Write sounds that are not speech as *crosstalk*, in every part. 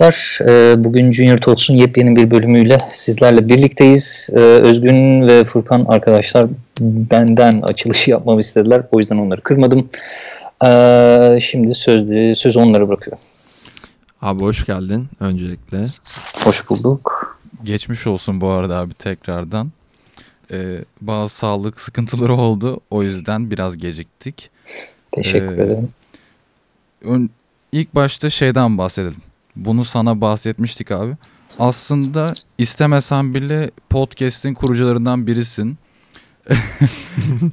arkadaşlar. Ee, bugün Junior Talks'un yepyeni bir bölümüyle sizlerle birlikteyiz. Ee, Özgün ve Furkan arkadaşlar benden açılışı yapmamı istediler. O yüzden onları kırmadım. Ee, şimdi sözde, sözü onlara bırakıyorum. Abi hoş geldin öncelikle. Hoş bulduk. Geçmiş olsun bu arada abi tekrardan. Ee, bazı sağlık sıkıntıları oldu. O yüzden biraz geciktik. Teşekkür ee, ederim. Ön, ilk başta şeyden bahsedelim. Bunu sana bahsetmiştik abi. Aslında istemesen bile podcast'in kurucularından birisin. *laughs*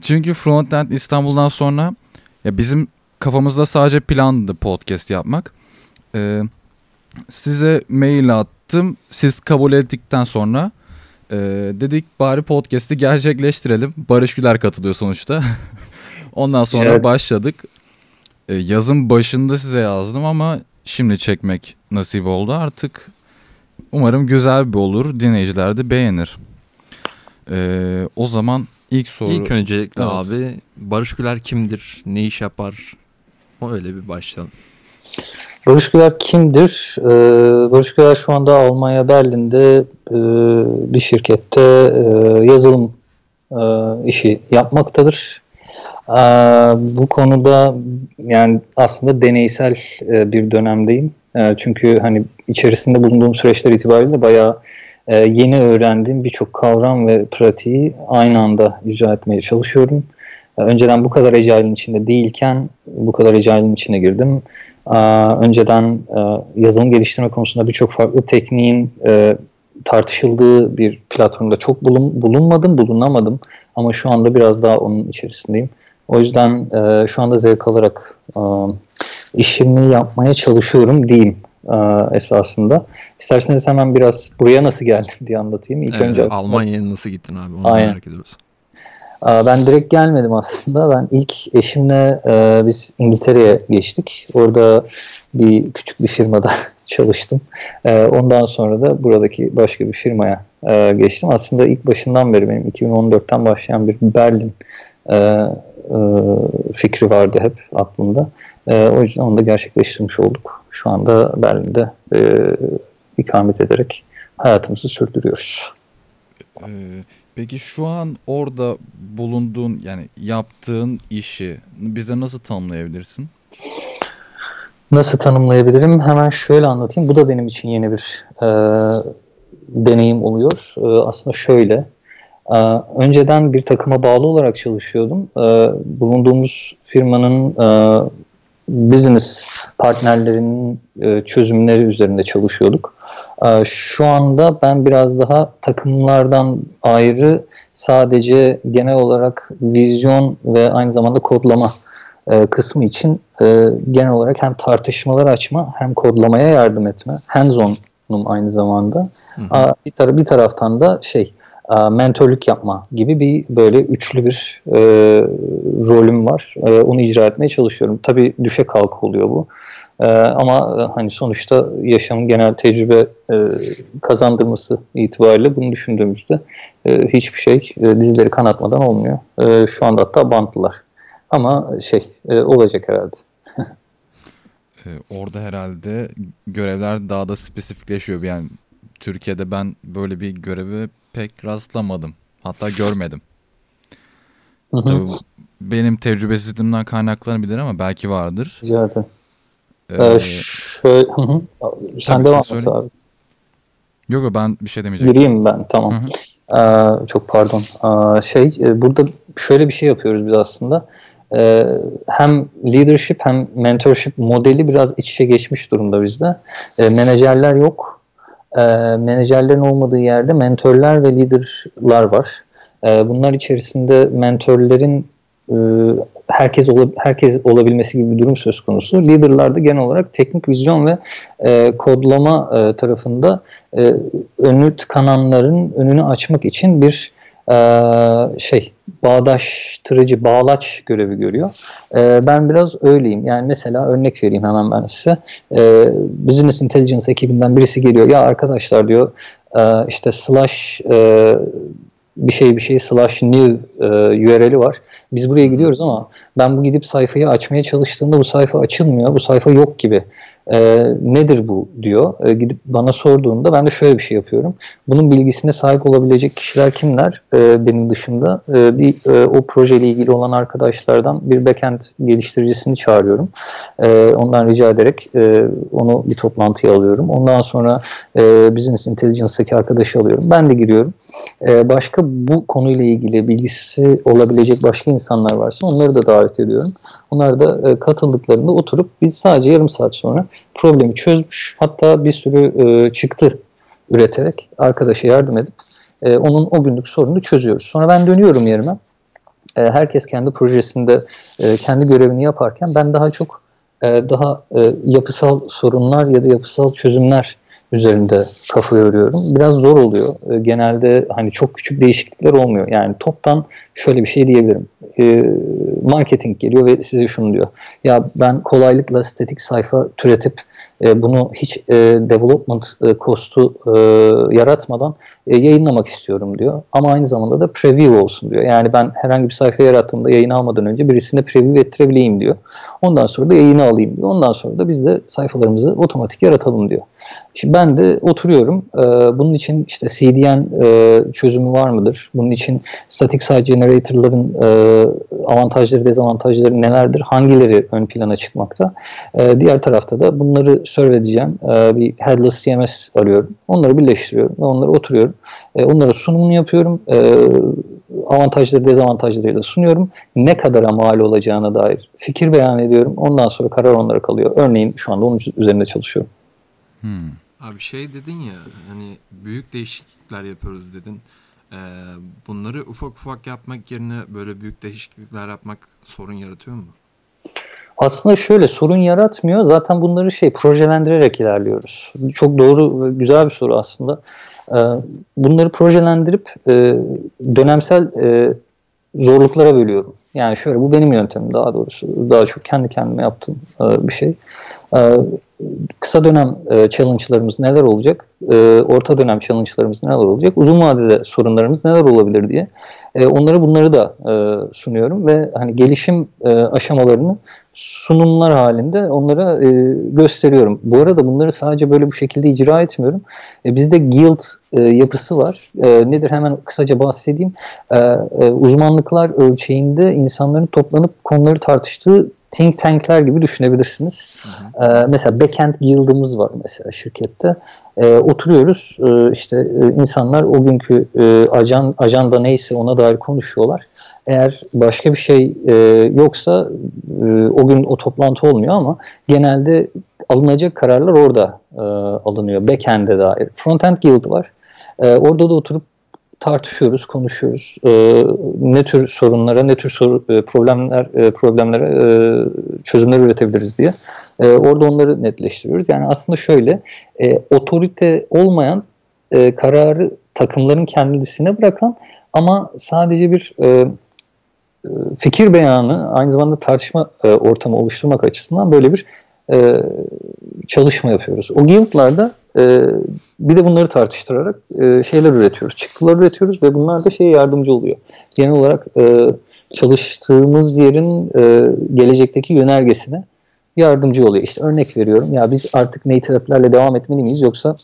Çünkü Frontend İstanbul'dan sonra ya bizim kafamızda sadece plandı podcast yapmak. Ee, size mail attım. Siz kabul ettikten sonra e, dedik bari podcast'i gerçekleştirelim. Barış Güler katılıyor sonuçta. *laughs* Ondan sonra evet. başladık. Ee, yazın başında size yazdım ama şimdi çekmek nasip oldu. Artık umarım güzel bir olur. Dinleyiciler de beğenir. Ee, o zaman ilk soru... İlk öncelikle evet. abi Barış Güler kimdir? Ne iş yapar? O öyle bir başlayalım. Barış Güler kimdir? Ee, Barış Güler şu anda Almanya Berlin'de e, bir şirkette e, yazılım e, işi yapmaktadır. Bu konuda yani aslında deneysel e, bir dönemdeyim. E, çünkü hani içerisinde bulunduğum süreçler itibariyle bayağı e, yeni öğrendiğim birçok kavram ve pratiği aynı anda icra etmeye çalışıyorum. Önceden bu kadar ecailin içinde değilken bu kadar ecailin içine girdim. Önceden yazılım geliştirme konusunda birçok farklı tekniğin tartışıldığı bir platformda çok bulunmadım, bulunamadım. Ama şu anda biraz daha onun içerisindeyim. O yüzden e, şu anda zevk alarak e, işimi yapmaya çalışıyorum diyeyim e, esasında. İsterseniz hemen biraz buraya nasıl geldim *laughs* diye anlatayım. İlk evet, önce aslında... Almanya'ya nasıl gittin abi? Onu Aynen. merak ediyoruz. E, ben direkt gelmedim aslında. Ben ilk eşimle e, biz İngiltere'ye geçtik. Orada bir küçük bir firmada *laughs* çalıştım. E, ondan sonra da buradaki başka bir firmaya e, geçtim. Aslında ilk başından beri benim 2014'ten başlayan bir Berlin e, e, fikri vardı hep aklımda. E, o yüzden onu da gerçekleştirmiş olduk. Şu anda Berlin'de e, ikamet ederek hayatımızı sürdürüyoruz. Ee, peki şu an orada bulunduğun yani yaptığın işi bize nasıl tanımlayabilirsin? Nasıl tanımlayabilirim? Hemen şöyle anlatayım. Bu da benim için yeni bir e, deneyim oluyor. E, aslında şöyle. Ee, önceden bir takıma bağlı olarak çalışıyordum. Ee, bulunduğumuz firmanın e, business partnerlerinin e, çözümleri üzerinde çalışıyorduk. Ee, şu anda ben biraz daha takımlardan ayrı sadece genel olarak vizyon ve aynı zamanda kodlama e, kısmı için genel olarak hem tartışmalar açma hem kodlamaya yardım etme. Hands-on'um aynı zamanda. Hı hı. Bir, tar bir taraftan da şey e, mentörlük yapma gibi bir böyle üçlü bir e, rolüm var. E, onu icra etmeye çalışıyorum. Tabii düşe kalk oluyor bu. E, ama e, hani sonuçta yaşamın genel tecrübe e, kazandırması itibariyle bunu düşündüğümüzde e, hiçbir şey e, dizileri kanatmadan olmuyor. E, şu anda hatta bantlılar. Ama şey e, olacak herhalde. *laughs* E, orada herhalde görevler daha da spesifikleşiyor. Yani Türkiye'de ben böyle bir görevi pek rastlamadım. Hatta görmedim. Hı hı. Tabii benim tecrübesizliğimden kaynaklanabilir ama belki vardır. Zaten. Ee, ee, şöyle, hı hı. Sen devam et abi. Yok yok ben bir şey demeyeceğim. Gireyim ben tamam. Hı hı. Ee, çok pardon. Ee, şey e, burada şöyle bir şey yapıyoruz biz aslında. Ee, hem leadership hem mentorship modeli biraz iç içe geçmiş durumda bizde. Ee, menajerler yok e, menajerlerin olmadığı yerde mentörler ve liderler var. E, bunlar içerisinde mentörlerin e, herkes ola, herkes olabilmesi gibi bir durum söz konusu. Liderler de genel olarak teknik vizyon ve e, kodlama e, tarafında e, önü tıkananların önünü açmak için bir e, şey bağdaştırıcı, bağlaç görevi görüyor. E, ben biraz öyleyim. Yani mesela örnek vereyim hemen ben size. E, Business Intelligence ekibinden birisi geliyor. Ya arkadaşlar diyor e, işte slash e, bir şey bir şey slash new e, URL'i var. Biz buraya gidiyoruz ama ben bu gidip sayfayı açmaya çalıştığımda bu sayfa açılmıyor. Bu sayfa yok gibi E, nedir bu diyor. E, gidip bana sorduğunda ben de şöyle bir şey yapıyorum. Bunun bilgisine sahip olabilecek kişiler kimler e, benim dışında? E, bir e, o projeyle ilgili olan arkadaşlardan bir backend geliştiricisini çağırıyorum. E, ondan rica ederek e, onu bir toplantıya alıyorum. Ondan sonra e, Business Intelligence'daki arkadaşı alıyorum. Ben de giriyorum. E, başka bu konuyla ilgili bilgisi olabilecek başka insanlar varsa onları da davet ediyorum. Onlar da e, katıldıklarında oturup biz sadece yarım saat sonra problemi çözmüş hatta bir sürü e, çıktı üreterek arkadaşa yardım edip e, onun o günlük sorununu çözüyoruz. Sonra ben dönüyorum yerime. E, herkes kendi projesinde e, kendi görevini yaparken ben daha çok e, daha e, yapısal sorunlar ya da yapısal çözümler üzerinde kafa yoruyorum. Biraz zor oluyor. E, genelde hani çok küçük değişiklikler olmuyor. Yani toptan şöyle bir şey diyebilirim. E, marketing geliyor ve size şunu diyor. Ya ben kolaylıkla statik sayfa türetip e, bunu hiç e, development e, costu e, yaratmadan e, yayınlamak istiyorum diyor. Ama aynı zamanda da preview olsun diyor. Yani ben herhangi bir sayfa yarattığımda yayın almadan önce birisine preview ettirebileyim diyor. Ondan sonra da yayını alayım diyor. Ondan sonra da biz de sayfalarımızı otomatik yaratalım diyor. Şimdi ben de oturuyorum. E, bunun için işte CDN e, çözümü var mıdır? Bunun için static site generator'ların e, avantajları, dezavantajları nelerdir? Hangileri ön plana çıkmakta? E, diğer tarafta da bunları serve edeceğim. E, bir headless CMS arıyorum. Onları birleştiriyorum ve onları oturuyorum. E, onlara sunumunu yapıyorum. E, avantajları, dezavantajları da sunuyorum. Ne kadara mal olacağına dair fikir beyan ediyorum. Ondan sonra karar onlara kalıyor. Örneğin şu anda onun üzerinde çalışıyorum. Hmm. Abi şey dedin ya hani büyük değişiklikler yapıyoruz dedin. Ee, bunları ufak ufak yapmak yerine böyle büyük değişiklikler yapmak sorun yaratıyor mu? Aslında şöyle sorun yaratmıyor. Zaten bunları şey projelendirerek ilerliyoruz. Çok doğru ve güzel bir soru aslında. Ee, bunları projelendirip e, dönemsel e, zorluklara bölüyorum. Yani şöyle bu benim yöntemim daha doğrusu. Daha çok kendi kendime yaptığım e, bir şey. Kısa dönem challenge'larımız neler olacak? Orta dönem challenge'larımız neler olacak? Uzun vadede sorunlarımız neler olabilir diye. Onları bunları da sunuyorum ve hani gelişim aşamalarını sunumlar halinde onlara e, gösteriyorum. Bu arada bunları sadece böyle bu şekilde icra etmiyorum. E, bizde guild e, yapısı var. E, nedir hemen kısaca bahsedeyim. E, e, uzmanlıklar ölçeğinde insanların toplanıp konuları tartıştığı think tankler gibi düşünebilirsiniz. Hı hı. E, mesela backend guild'ımız var mesela şirkette. E, oturuyoruz e, işte e, insanlar o günkü e, ajan, ajanda neyse ona dair konuşuyorlar. Eğer başka bir şey e, yoksa e, o gün o toplantı olmuyor ama genelde alınacak kararlar orada e, alınıyor. Backend'e dair. Frontend Guild var. E, orada da oturup tartışıyoruz, konuşuyoruz. E, ne tür sorunlara, ne tür soru, e, problemler e, problemlere e, çözümler üretebiliriz diye. E, orada onları netleştiriyoruz. Yani aslında şöyle, e, otorite olmayan e, kararı takımların kendisine bırakan ama sadece bir e, fikir beyanı aynı zamanda tartışma e, ortamı oluşturmak açısından böyle bir e, çalışma yapıyoruz. O guildlarda e, bir de bunları tartıştırarak e, şeyler üretiyoruz, çıktılar üretiyoruz ve bunlar da şeye yardımcı oluyor. Genel olarak e, çalıştığımız yerin e, gelecekteki yönergesine yardımcı oluyor. İşte örnek veriyorum ya biz artık native app'lerle devam etmeli miyiz yoksa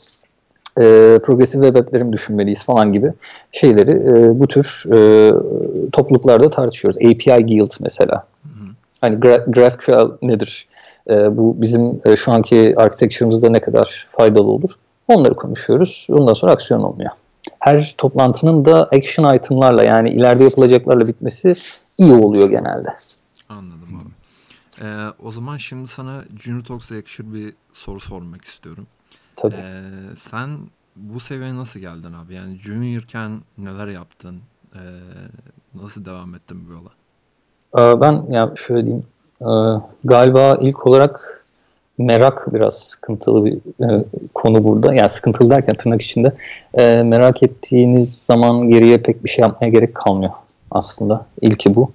e, progresif web app'leri mi düşünmeliyiz falan gibi şeyleri e, bu tür e, topluluklarda tartışıyoruz. API Guild mesela. Hı hı. Hani Gra GraphQL nedir? E, bu bizim e, şu anki architecture'ımızda ne kadar faydalı olur? Onları konuşuyoruz. Ondan sonra aksiyon olmuyor. Her toplantının da action item'larla yani ileride yapılacaklarla bitmesi iyi oluyor genelde. Anladım abi. Ee, o zaman şimdi sana Junior Talks'a yakışır bir soru sormak istiyorum. Tabii. Ee, sen bu seviyeye nasıl geldin abi? Yani juniorken neler yaptın? Ee, nasıl devam ettin bu yola? Ee, ben ya şöyle diyeyim. Ee, galiba ilk olarak merak biraz sıkıntılı bir e, konu burada. Yani sıkıntılı derken tırnak içinde. E, merak ettiğiniz zaman geriye pek bir şey yapmaya gerek kalmıyor aslında. İlki bu.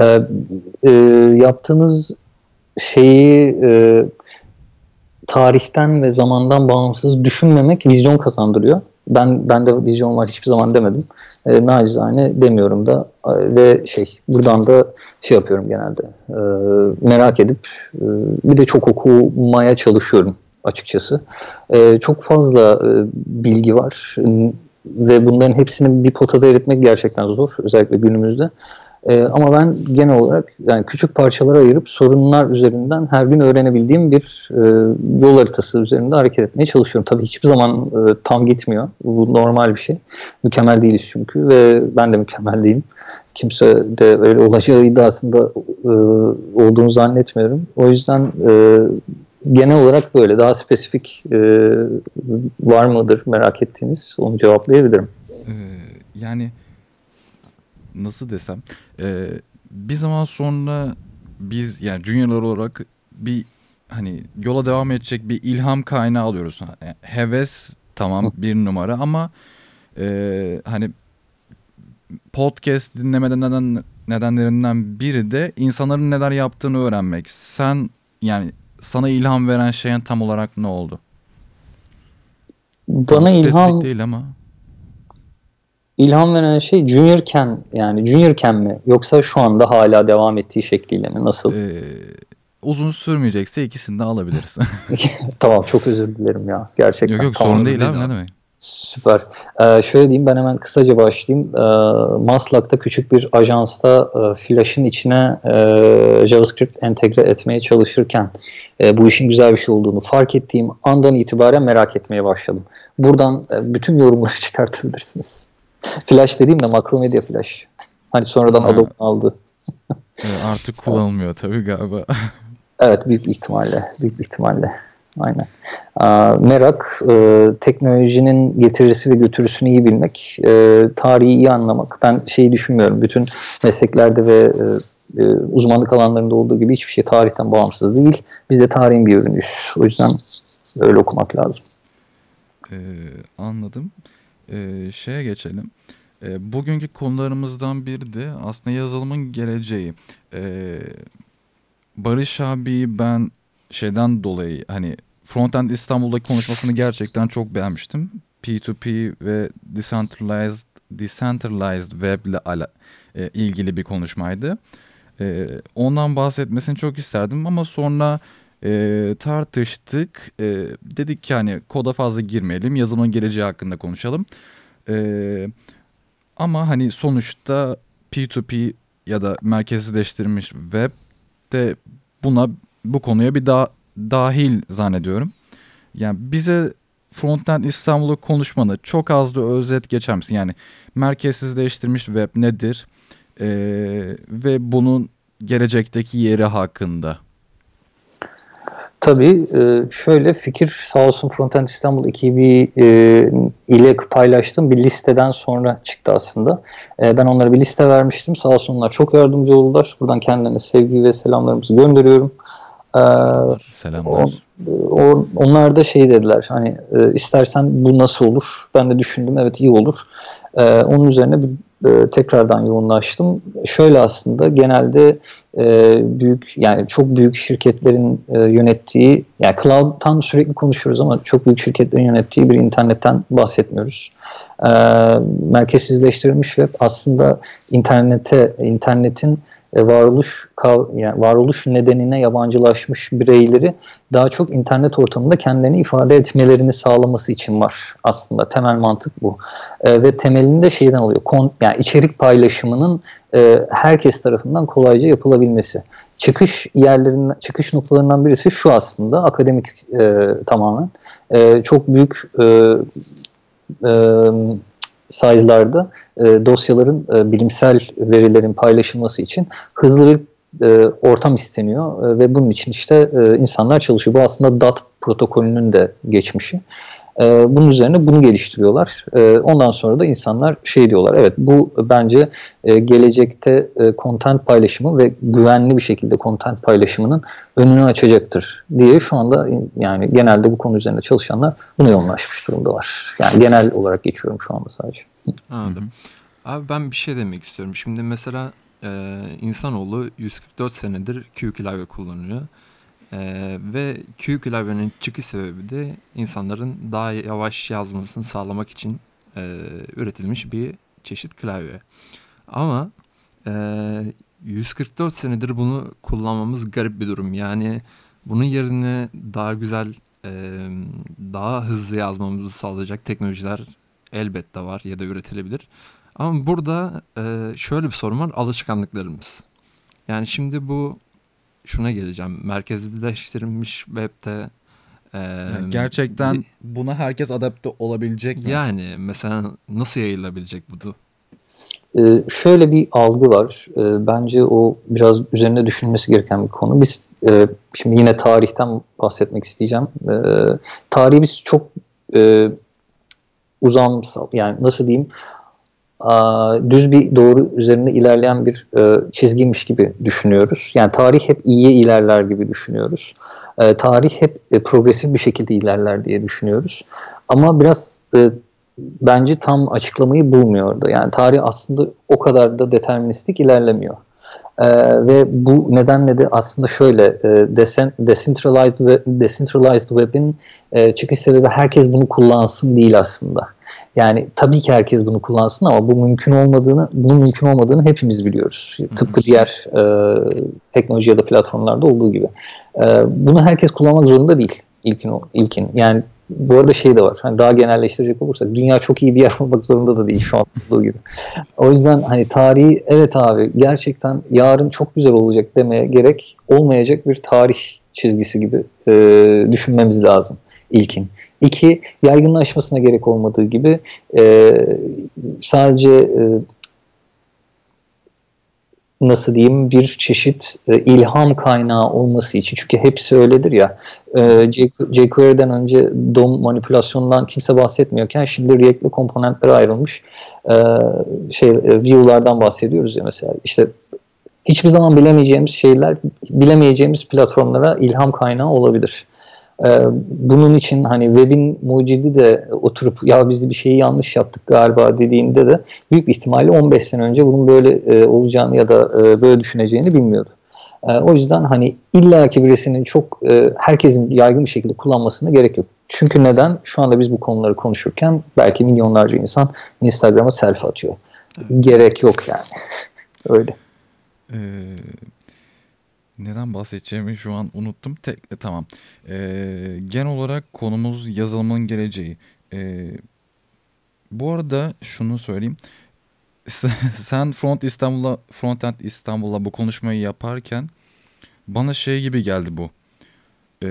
E, e, yaptığınız şeyi e, tarihten ve zamandan bağımsız düşünmemek vizyon kazandırıyor. Ben ben de vizyon var hiçbir zaman demedim. E, nacizane demiyorum da e, ve şey buradan da şey yapıyorum genelde. E, merak edip e, bir de çok okumaya çalışıyorum açıkçası. E, çok fazla e, bilgi var ve bunların hepsini bir potada eritmek gerçekten zor özellikle günümüzde. E, ama ben genel olarak yani küçük parçalara ayırıp sorunlar üzerinden her gün öğrenebildiğim bir e, yol haritası üzerinde hareket etmeye çalışıyorum. Tabii hiçbir zaman e, tam gitmiyor. Bu normal bir şey. Mükemmel değiliz çünkü ve ben de mükemmel değilim. Kimse de öyle olacağı iddiasında e, olduğunu zannetmiyorum. O yüzden e, genel olarak böyle daha spesifik e, var mıdır merak ettiğiniz onu cevaplayabilirim. Ee, yani nasıl desem e, bir zaman sonra biz yani juniorlar olarak bir hani yola devam edecek bir ilham kaynağı alıyoruz. Yani heves tamam bir numara ama e, hani podcast dinlemeden neden nedenlerinden biri de insanların neler yaptığını öğrenmek. Sen yani sana ilham veren şeyin tam olarak ne oldu? Bana ilham değil ama ilham veren şey juniorken yani juniorken mi yoksa şu anda hala devam ettiği şekliyle mi nasıl? Ee, uzun sürmeyecekse ikisini de alabiliriz. *laughs* *laughs* tamam çok özür dilerim ya gerçekten. Yok yok tamam, sorun değil abi ne demek. Süper. Ee, şöyle diyeyim ben hemen kısaca başlayayım. Ee, Maslak'ta küçük bir ajansta e, Flash'ın içine e, JavaScript entegre etmeye çalışırken e, bu işin güzel bir şey olduğunu fark ettiğim andan itibaren merak etmeye başladım. Buradan e, bütün yorumları *laughs* çıkartabilirsiniz. Flash dediğim de Makromedia Flash. Hani sonradan ha. Adobe aldı. evet, artık kullanılmıyor tabii galiba. *laughs* evet büyük ihtimalle. Büyük ihtimalle. Aynen. merak, e, teknolojinin getirisi ve götürüsünü iyi bilmek, e, tarihi iyi anlamak. Ben şeyi düşünmüyorum. Bütün mesleklerde ve e, uzmanlık alanlarında olduğu gibi hiçbir şey tarihten bağımsız değil. Biz de tarihin bir ürünüyüz. O yüzden öyle okumak lazım. Ee, anladım e, şeye geçelim. E, bugünkü konularımızdan biri de aslında yazılımın geleceği. E, Barış abi ben şeyden dolayı hani Frontend İstanbul'daki konuşmasını gerçekten çok beğenmiştim. P2P ve decentralized decentralized web ile ala, e, ilgili bir konuşmaydı. E, ondan bahsetmesini çok isterdim ama sonra e, tartıştık. E, dedik ki hani koda fazla girmeyelim. Yazılımın geleceği hakkında konuşalım. E, ama hani sonuçta P2P ya da merkezleştirilmiş web de buna bu konuya bir daha dahil zannediyorum. Yani bize Frontend İstanbul'u konuşmanı çok az da özet geçer misin? Yani merkezsizleştirilmiş web nedir? Ee, ve bunun gelecekteki yeri hakkında. Tabii e, şöyle fikir sağ olsun Frontend İstanbul ekibi e, ile paylaştığım bir listeden sonra çıktı aslında. E, ben onlara bir liste vermiştim. Sağ olsunlar çok yardımcı oldular. Buradan kendilerine sevgi ve selamlarımızı gönderiyorum. Selamlar. O, onlar da şey dediler hani istersen bu nasıl olur? Ben de düşündüm evet iyi olur. Onun üzerine bir e, tekrardan yoğunlaştım. Şöyle aslında genelde e, büyük yani çok büyük şirketlerin e, yönettiği yani cloud'tan sürekli konuşuyoruz ama çok büyük şirketlerin yönettiği bir internetten bahsetmiyoruz. E, merkezsizleştirilmiş web aslında internete internetin e, varoluş yani varoluş nedenine yabancılaşmış bireyleri daha çok internet ortamında kendilerini ifade etmelerini sağlaması için var. Aslında temel mantık bu. E, ve temelinde şeyden alıyor. Kon, yani içerik paylaşımının e, herkes tarafından kolayca yapılabilmesi. Çıkış yerlerinden çıkış noktalarından birisi şu aslında akademik e, tamamen. E, çok büyük e, e, size'larda e, dosyaların e, bilimsel verilerin paylaşılması için hızlı bir e, ortam isteniyor e, ve bunun için işte e, insanlar çalışıyor. Bu aslında DAT protokolünün de geçmişi. E, bunun üzerine bunu geliştiriyorlar. E, ondan sonra da insanlar şey diyorlar, evet bu bence e, gelecekte e, content paylaşımı ve güvenli bir şekilde content paylaşımının önünü açacaktır diye şu anda yani genelde bu konu üzerinde çalışanlar buna yoğunlaşmış durumdalar. Yani genel olarak geçiyorum şu anda sadece. Anladım. Abi ben bir şey demek istiyorum. Şimdi mesela e, insanoğlu 144 senedir QKilavre kullanıyor. Ee, ve Q klavyenin çıkış sebebi de insanların daha yavaş yazmasını sağlamak için e, üretilmiş bir çeşit klavye. Ama e, 144 senedir bunu kullanmamız garip bir durum. Yani bunun yerine daha güzel, e, daha hızlı yazmamızı sağlayacak teknolojiler elbette var ya da üretilebilir. Ama burada e, şöyle bir sorun var, alışkanlıklarımız. Yani şimdi bu şuna geleceğim. Merkezleştirilmiş webde e, Yani gerçekten buna herkes adapte olabilecek mi? yani mesela nasıl yayılabilecek bu? Ee, şöyle bir algı var. Ee, bence o biraz üzerine düşünülmesi gereken bir konu. Biz e, şimdi yine tarihten bahsetmek isteyeceğim. Ee, tarihi biz çok e, uzamsal yani nasıl diyeyim düz bir doğru üzerinde ilerleyen bir e, çizgiymiş gibi düşünüyoruz. Yani tarih hep iyiye ilerler gibi düşünüyoruz. E, tarih hep e, progresif bir şekilde ilerler diye düşünüyoruz. Ama biraz bence tam açıklamayı bulmuyor orada. Yani tarih aslında o kadar da deterministik ilerlemiyor. Ee, ve bu nedenle de aslında şöyle e, decentralized, decentralized web'in e, çıkış sebebi herkes bunu kullansın değil aslında. Yani tabii ki herkes bunu kullansın ama bu mümkün olmadığını, bunun mümkün olmadığını hepimiz biliyoruz. Tıpkı diğer e, teknoloji ya da platformlarda olduğu gibi. E, bunu herkes kullanmak zorunda değil ilkin. ilkin. Yani bu arada şey de var. Hani daha genelleştirecek olursak dünya çok iyi bir yer olmak zorunda da değil şu an olduğu gibi. O yüzden hani tarihi evet abi gerçekten yarın çok güzel olacak demeye gerek olmayacak bir tarih çizgisi gibi e, düşünmemiz lazım ilkin. İki, yaygınlaşmasına gerek olmadığı gibi e, sadece e, nasıl diyeyim bir çeşit e, ilham kaynağı olması için. Çünkü hepsi öyledir ya. E, jQuery'den önce DOM manipülasyonundan kimse bahsetmiyorken şimdi React'li komponentlere ayrılmış e, şey e, view'lardan bahsediyoruz ya mesela. İşte hiçbir zaman bilemeyeceğimiz şeyler bilemeyeceğimiz platformlara ilham kaynağı olabilir. Ee, bunun için hani webin mucidi de oturup ya biz bir şeyi yanlış yaptık galiba dediğinde de büyük bir ihtimalle 15 sene önce bunun böyle e, olacağını ya da e, böyle düşüneceğini bilmiyordu. E, o yüzden hani illaki birisinin çok e, herkesin yaygın bir şekilde kullanmasına gerek yok. Çünkü neden? Şu anda biz bu konuları konuşurken belki milyonlarca insan Instagram'a selfie atıyor. Evet. Gerek yok yani. *laughs* Öyle. Ee, neden bahsedeceğimi şu an unuttum. Te e, tamam. Ee, genel olarak konumuz yazılımın geleceği. Ee, bu arada şunu söyleyeyim. *laughs* Sen Front İstanbul'a Frontend İstanbul'a bu konuşmayı yaparken bana şey gibi geldi bu. Ee,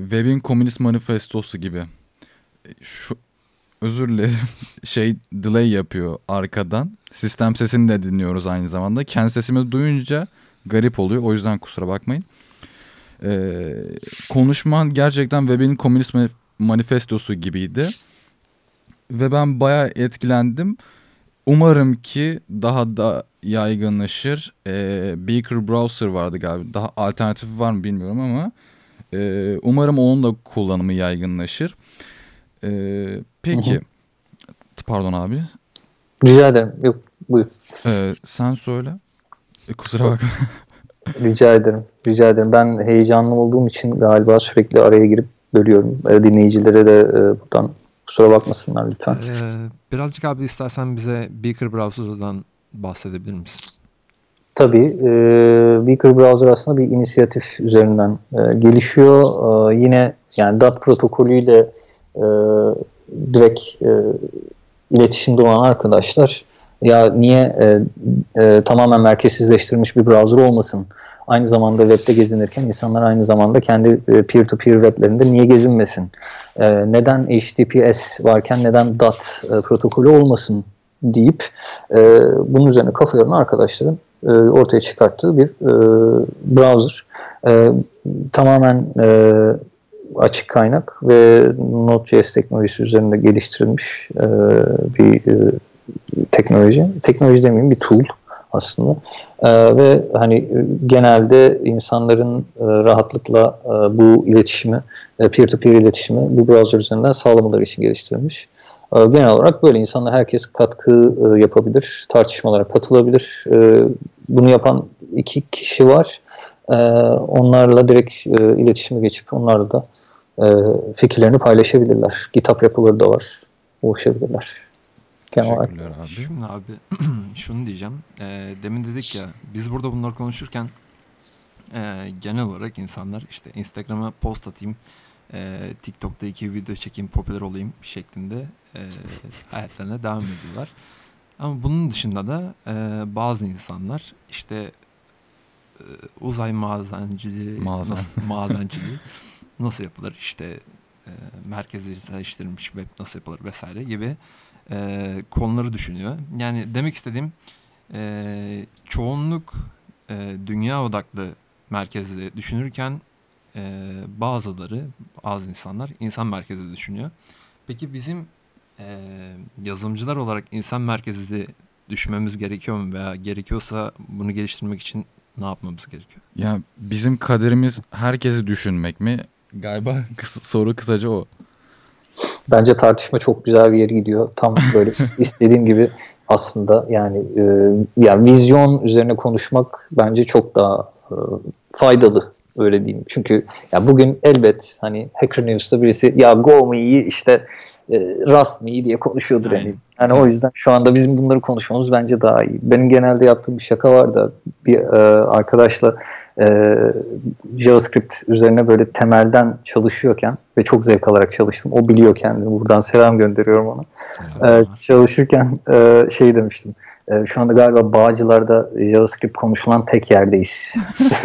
Web'in komünist manifestosu gibi. Şu özür dilerim. *laughs* Şey delay yapıyor arkadan. Sistem sesini de dinliyoruz aynı zamanda. Kendi sesimi duyunca garip oluyor. O yüzden kusura bakmayın. Ee, konuşman gerçekten Weber'in komünist manifestosu gibiydi. Ve ben bayağı etkilendim. Umarım ki daha da yaygınlaşır. Ee, Beaker Browser vardı galiba. Daha alternatifi var mı bilmiyorum ama e, umarım onun da kullanımı yaygınlaşır. Ee, peki. Hı hı. Pardon abi. Rica ederim. Yok buyur. Ee, sen söyle. E, kusura bakma. *laughs* Rica ederim. Rica ederim. Ben heyecanlı olduğum için galiba sürekli araya girip bölüyorum. E, dinleyicilere de e, buradan kusura bakmasınlar lütfen. Ee, birazcık abi istersen bize Beaker Browser'dan bahsedebilir misin? Tabii. E, Beaker Browser aslında bir inisiyatif üzerinden e, gelişiyor. E, yine yani DAT protokolüyle e, direkt e, iletişimde olan arkadaşlar ya niye e, e, tamamen merkezsizleştirilmiş bir browser olmasın? Aynı zamanda webde gezinirken insanlar aynı zamanda kendi e, peer-to-peer weblerinde niye gezinmesin? E, neden HTTPS varken neden DOT e, protokolü olmasın deyip e, bunun üzerine kafa yoran arkadaşların e, ortaya çıkarttığı bir e, browser. E, tamamen e, açık kaynak ve Node.js teknolojisi üzerinde geliştirilmiş e, bir e, teknoloji. Teknoloji demeyeyim bir tool aslında. Ee, ve hani genelde insanların e, rahatlıkla e, bu iletişimi, e, peer-to-peer iletişimi bu browser üzerinden sağlamaları için geliştirilmiş. E, genel olarak böyle insanlar herkes katkı e, yapabilir, tartışmalara katılabilir. E, bunu yapan iki kişi var. e, onlarla direkt e, iletişime geçip onlarla da e, fikirlerini paylaşabilirler. GitHub yapıları da var. Ulaşabilirler. Genel Teşekkürler abi. Şimdi abi *clears throat* şunu diyeceğim. E, demin dedik ya biz burada bunları konuşurken e, genel olarak insanlar işte Instagram'a post atayım, e, TikTok'ta iki video çekeyim, popüler olayım şeklinde e, *laughs* hayatlarına devam ediyorlar. Ama bunun dışında da e, bazı insanlar işte e, uzay mazenciliği, Mazen. nasıl, mazenciliği nasıl yapılır işte e, merkezleştirilmiş web nasıl yapılır vesaire gibi e, konuları düşünüyor. Yani demek istediğim e, çoğunluk e, dünya odaklı merkezli düşünürken e, bazıları, bazı insanlar insan merkezli düşünüyor. Peki bizim e, yazılımcılar olarak insan merkezli düşmemiz gerekiyor mu veya gerekiyorsa bunu geliştirmek için ne yapmamız gerekiyor? Ya bizim kaderimiz herkesi düşünmek mi? Galiba *laughs* kısa, soru kısaca o. Bence tartışma çok güzel bir yere gidiyor. Tam böyle *laughs* istediğim gibi aslında yani e, yani vizyon üzerine konuşmak bence çok daha e, faydalı öyle diyeyim. Çünkü ya bugün elbet hani Hacker News'ta birisi ya Go mu iyi işte e, Rust mı iyi diye konuşuyordur yani. Yani o yüzden şu anda bizim bunları konuşmamız bence daha iyi. Benim genelde yaptığım bir şaka var da bir e, arkadaşla e, JavaScript üzerine böyle temelden çalışıyorken ve çok zevk alarak çalıştım. O biliyor kendini. Buradan selam gönderiyorum ona. E, çalışırken e, şey demiştim. E, şu anda galiba Bağcılar'da JavaScript konuşulan tek yerdeyiz.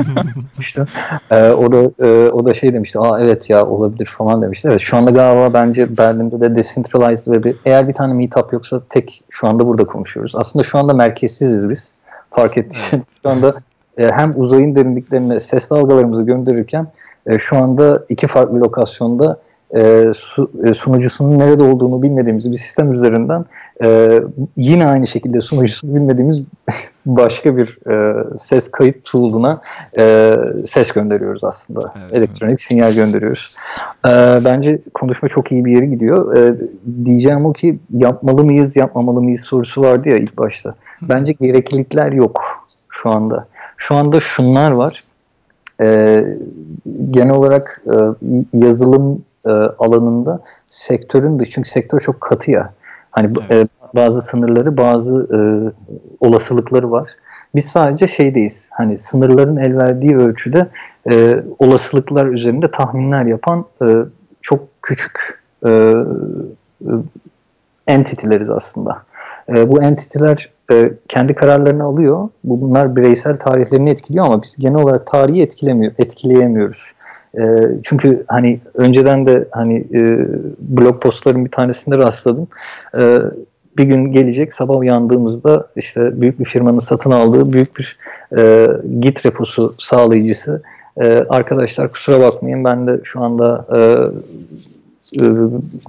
*laughs* işte, e, o da e, o da şey demişti. Aa evet ya olabilir falan demişti. Evet şu anda galiba bence Berlin'de de Decentralized Web'i eğer bir tane meetup yoksa tek şu anda burada konuşuyoruz. Aslında şu anda merkezsiziz biz. Fark ettiyseniz *laughs* şu anda e, hem uzayın derinliklerine ses dalgalarımızı gönderirken e, şu anda iki farklı lokasyonda e, su, e, sunucusunun nerede olduğunu bilmediğimiz bir sistem üzerinden e, yine aynı şekilde sunucusunu bilmediğimiz *laughs* başka bir e, ses kayıt tool'una e, ses gönderiyoruz aslında. Evet, Elektronik evet. sinyal gönderiyoruz. E, bence konuşma çok iyi bir yere gidiyor. E, diyeceğim o ki yapmalı mıyız, yapmamalı mıyız sorusu vardı ya ilk başta. Bence gereklilikler yok şu anda. Şu anda şunlar var. E, genel olarak e, yazılım e, alanında sektörün de çünkü sektör çok katı ya. Hani evet. e, bazı sınırları, bazı e, olasılıkları var. Biz sadece şeydeyiz. Hani sınırların el verdiği ölçüde e, olasılıklar üzerinde tahminler yapan e, çok küçük e, e, entitileriz aslında. E, bu entitiler e, kendi kararlarını alıyor. Bunlar bireysel tarihlerini etkiliyor ama biz genel olarak tarihi etkilemiyor, etkileyemiyoruz. E, çünkü hani önceden de hani e, blog postların bir tanesinde rastladım. E, bir gün gelecek sabah uyandığımızda işte büyük bir firmanın satın aldığı büyük bir e, Git reposu sağlayıcısı e, arkadaşlar kusura bakmayın ben de şu anda e, e,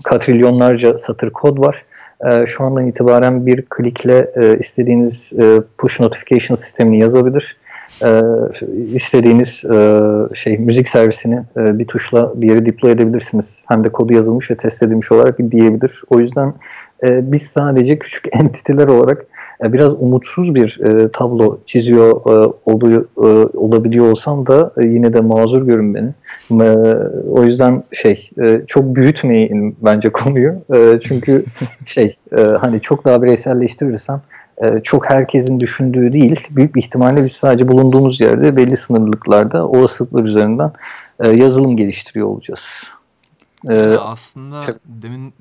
katrilyonlarca satır kod var. E, şu andan itibaren bir klikle e, istediğiniz e, push notification sistemini yazabilir e, istediğiniz e, şey müzik servisini bir tuşla bir yere deploy edebilirsiniz. Hem de kodu yazılmış ve test edilmiş olarak diyebilir. O yüzden biz sadece küçük *laughs* entiteler olarak e, biraz umutsuz bir e, tablo çiziyor e, olduğu, e, olabiliyor olsam da e, yine de mazur görün beni. E, o yüzden şey e, çok büyütmeyin bence konuyu. E, çünkü *laughs* şey e, hani çok daha bireyselleştirirsem e, çok herkesin düşündüğü değil. Büyük bir ihtimalle biz sadece bulunduğumuz yerde belli sınırlıklarda olasılıklar üzerinden e, yazılım geliştiriyor olacağız. E, yani aslında demin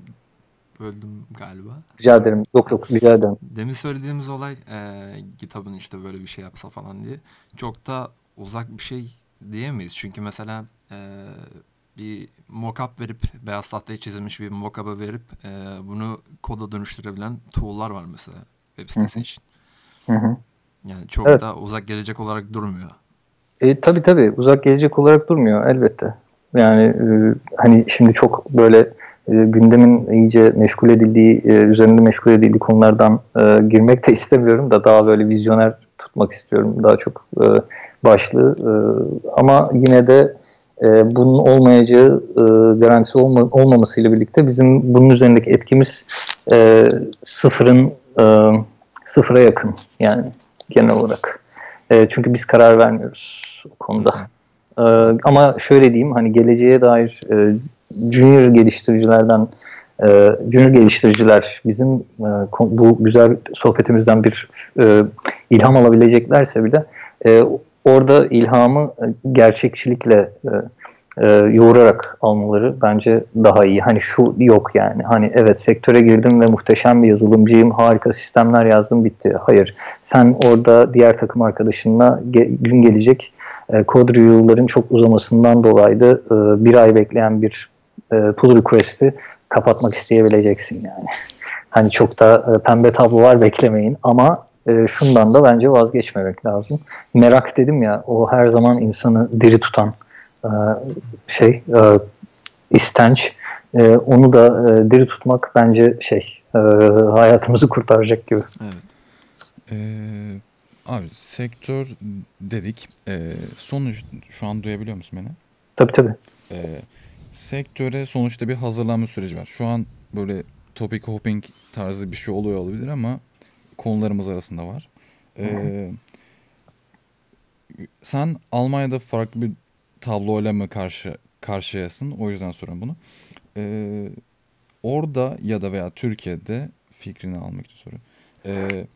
böldüm galiba. Rica ederim. Yok yok rica ederim. Demin söylediğimiz olay e, GitHub'ın işte böyle bir şey yapsa falan diye çok da uzak bir şey diyemeyiz. Çünkü mesela e, bir mockup verip beyaz tahtaya çizilmiş bir mockup'ı verip e, bunu koda dönüştürebilen tool'lar var mesela web sitesi için. Yani çok evet. da uzak gelecek olarak durmuyor. E, tabii tabii uzak gelecek olarak durmuyor elbette. Yani e, hani şimdi çok böyle e, gündemin iyice meşgul edildiği, e, üzerinde meşgul edildiği konulardan e, girmek de *laughs* istemiyorum da daha böyle vizyoner tutmak istiyorum daha çok e, başlığı. E, ama yine de e, bunun olmayacağı e, garantisi olma, olmamasıyla birlikte bizim bunun üzerindeki etkimiz e, sıfırın e, sıfıra yakın yani genel olarak. E, çünkü biz karar vermiyoruz o konuda. E, ama şöyle diyeyim hani geleceğe dair e, junior geliştiricilerden e, junior geliştiriciler bizim e, bu güzel sohbetimizden bir e, ilham alabileceklerse bile e, orada ilhamı gerçekçilikle e, e, yoğurarak almaları bence daha iyi. Hani şu yok yani. Hani evet sektöre girdim ve muhteşem bir yazılımcıyım, harika sistemler yazdım bitti. Hayır. Sen orada diğer takım arkadaşınla ge- gün gelecek e, code review'ların çok uzamasından dolayı da e, bir ay bekleyen bir e, pull request'i kapatmak isteyebileceksin yani. Hani çok da e, pembe tablolar beklemeyin ama e, şundan da bence vazgeçmemek lazım. Merak dedim ya o her zaman insanı diri tutan e, şey e, istenç. E, onu da e, diri tutmak bence şey e, hayatımızı kurtaracak gibi. Evet. Ee, abi sektör dedik. Ee, sonuç şu an duyabiliyor musun beni? Tabii tabii. Ee, sektöre sonuçta bir hazırlanma süreci var. Şu an böyle topic hopping tarzı bir şey oluyor olabilir ama konularımız arasında var. Ee, sen Almanya'da farklı bir tabloyla mı karşı karşıyasın? O yüzden soruyorum bunu. Ee, orada ya da veya Türkiye'de fikrini almak için soruyorum. Ee,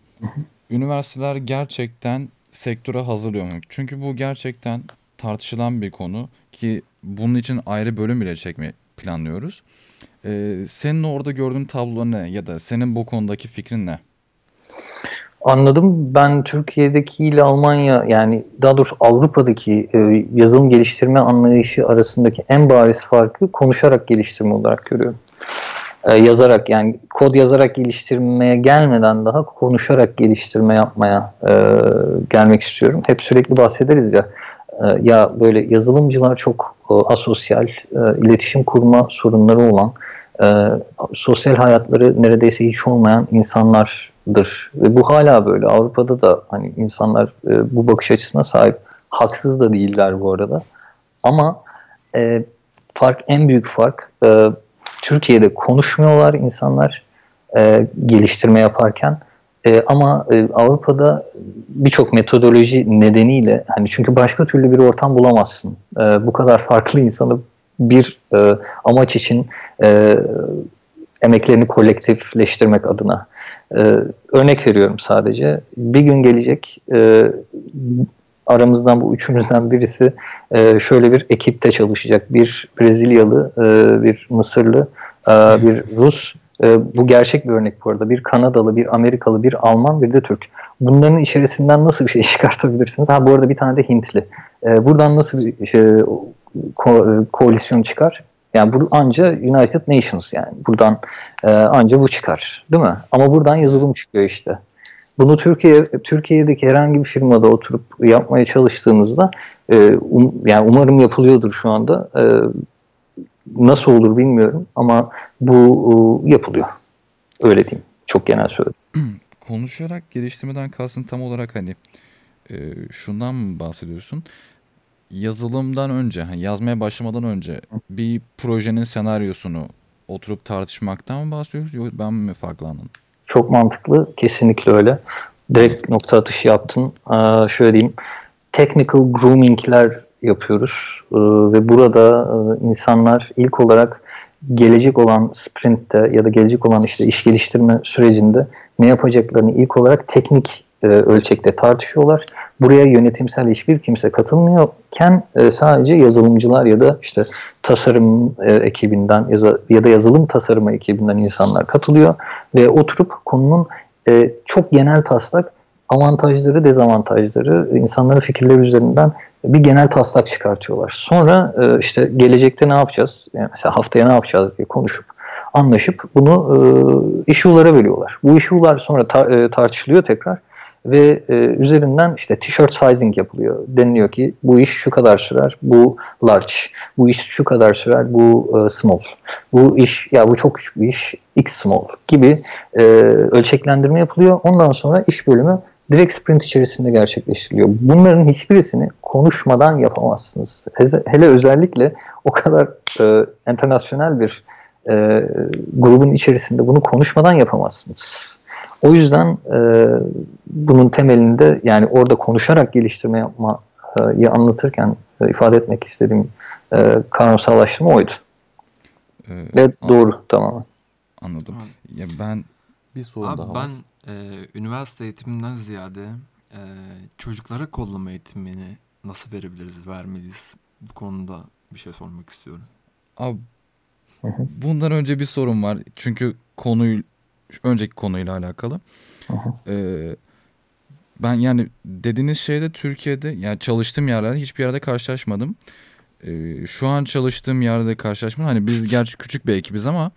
üniversiteler gerçekten sektöre hazırlıyor mu? Çünkü bu gerçekten tartışılan bir konu ki bunun için ayrı bölüm bile çekmeyi planlıyoruz. Ee, senin orada gördüğün tablo ne ya da senin bu konudaki fikrin ne? Anladım. Ben Türkiye'deki ile Almanya yani daha doğrusu Avrupa'daki e, yazılım geliştirme anlayışı arasındaki en bariz farkı konuşarak geliştirme olarak görüyorum. E, yazarak yani kod yazarak geliştirmeye gelmeden daha konuşarak geliştirme yapmaya e, gelmek istiyorum. Hep sürekli bahsederiz ya ya böyle yazılımcılar çok e, asosyal, e, iletişim kurma sorunları olan, e, sosyal hayatları neredeyse hiç olmayan insanlar dır. Ve bu hala böyle. Avrupa'da da hani insanlar bu bakış açısına sahip. Haksız da değiller bu arada. Ama fark en büyük fark Türkiye'de konuşmuyorlar insanlar geliştirme yaparken. E, ama e, Avrupa'da birçok metodoloji nedeniyle hani çünkü başka türlü bir ortam bulamazsın. E, bu kadar farklı insanı bir e, amaç için e, emeklerini kolektifleştirmek adına. Ee, örnek veriyorum sadece. Bir gün gelecek e, aramızdan bu üçümüzden birisi e, şöyle bir ekipte çalışacak. Bir Brezilyalı, e, bir Mısırlı, e, bir Rus. E, bu gerçek bir örnek bu arada. Bir Kanadalı, bir Amerikalı, bir Alman, bir de Türk. Bunların içerisinden nasıl bir şey *laughs* çıkartabilirsiniz? Ha bu arada bir tane de Hintli. E, buradan nasıl bir şey, ko- koalisyon çıkar? Yani bu anca United Nations yani buradan e, anca bu çıkar değil mi? Ama buradan yazılım çıkıyor işte. Bunu Türkiye Türkiye'deki herhangi bir firmada oturup yapmaya çalıştığımızda e, um, yani umarım yapılıyordur şu anda. E, nasıl olur bilmiyorum ama bu e, yapılıyor. Öyle diyeyim. Çok genel söyledim. *clears throat* Konuşarak geliştirmeden kalsın tam olarak hani e, şundan mı bahsediyorsun? yazılımdan önce, hani yazmaya başlamadan önce bir projenin senaryosunu oturup tartışmaktan mı bahsediyoruz yoksa ben mi farklı anladım? Çok mantıklı. Kesinlikle öyle. Direkt nokta atışı yaptın. Ee, şöyle diyeyim. Technical grooming'ler yapıyoruz. Ee, ve burada e, insanlar ilk olarak gelecek olan sprintte ya da gelecek olan işte iş geliştirme sürecinde ne yapacaklarını ilk olarak teknik e, ölçekte tartışıyorlar. Buraya yönetimsel hiçbir kimse katılmıyorken e, sadece yazılımcılar ya da işte tasarım ekibinden ya da, ya da yazılım tasarımı ekibinden insanlar katılıyor ve oturup konunun çok genel taslak avantajları, dezavantajları, insanların fikirleri üzerinden bir genel taslak çıkartıyorlar. Sonra e, işte gelecekte ne yapacağız, yani mesela haftaya ne yapacağız diye konuşup anlaşıp bunu e, issue'lara bölüyorlar. Bu issue'lar sonra tar- e, tartışılıyor tekrar ve e, üzerinden işte t-shirt sizing yapılıyor. Deniliyor ki bu iş şu kadar sürer, bu large, bu iş şu kadar sürer, bu e, small, bu iş ya bu çok küçük bir iş, x small gibi e, ölçeklendirme yapılıyor. Ondan sonra iş bölümü direkt sprint içerisinde gerçekleştiriliyor. Bunların hiçbirisini konuşmadan yapamazsınız. Hele özellikle o kadar e, internasyonel bir e, grubun içerisinde bunu konuşmadan yapamazsınız. O yüzden e, bunun temelinde yani orada konuşarak geliştirme yapmayı anlatırken e, ifade etmek istediğim e, kavramsallaştırma oydu. Ee, Ve doğru tamamen. Anladım. Ya ben bir soru Abi daha ben e, üniversite eğitiminden ziyade e, çocuklara kollama eğitimini nasıl verebiliriz, vermeliyiz? Bu konuda bir şey sormak istiyorum. Abi bundan önce bir sorun var. Çünkü konuyu önceki konuyla alakalı. Ee, ben yani dediğiniz şeyde Türkiye'de yani çalıştığım yerlerde hiçbir yerde karşılaşmadım. Ee, şu an çalıştığım yerde karşılaşmadım. Hani biz gerçi küçük bir ekibiz ama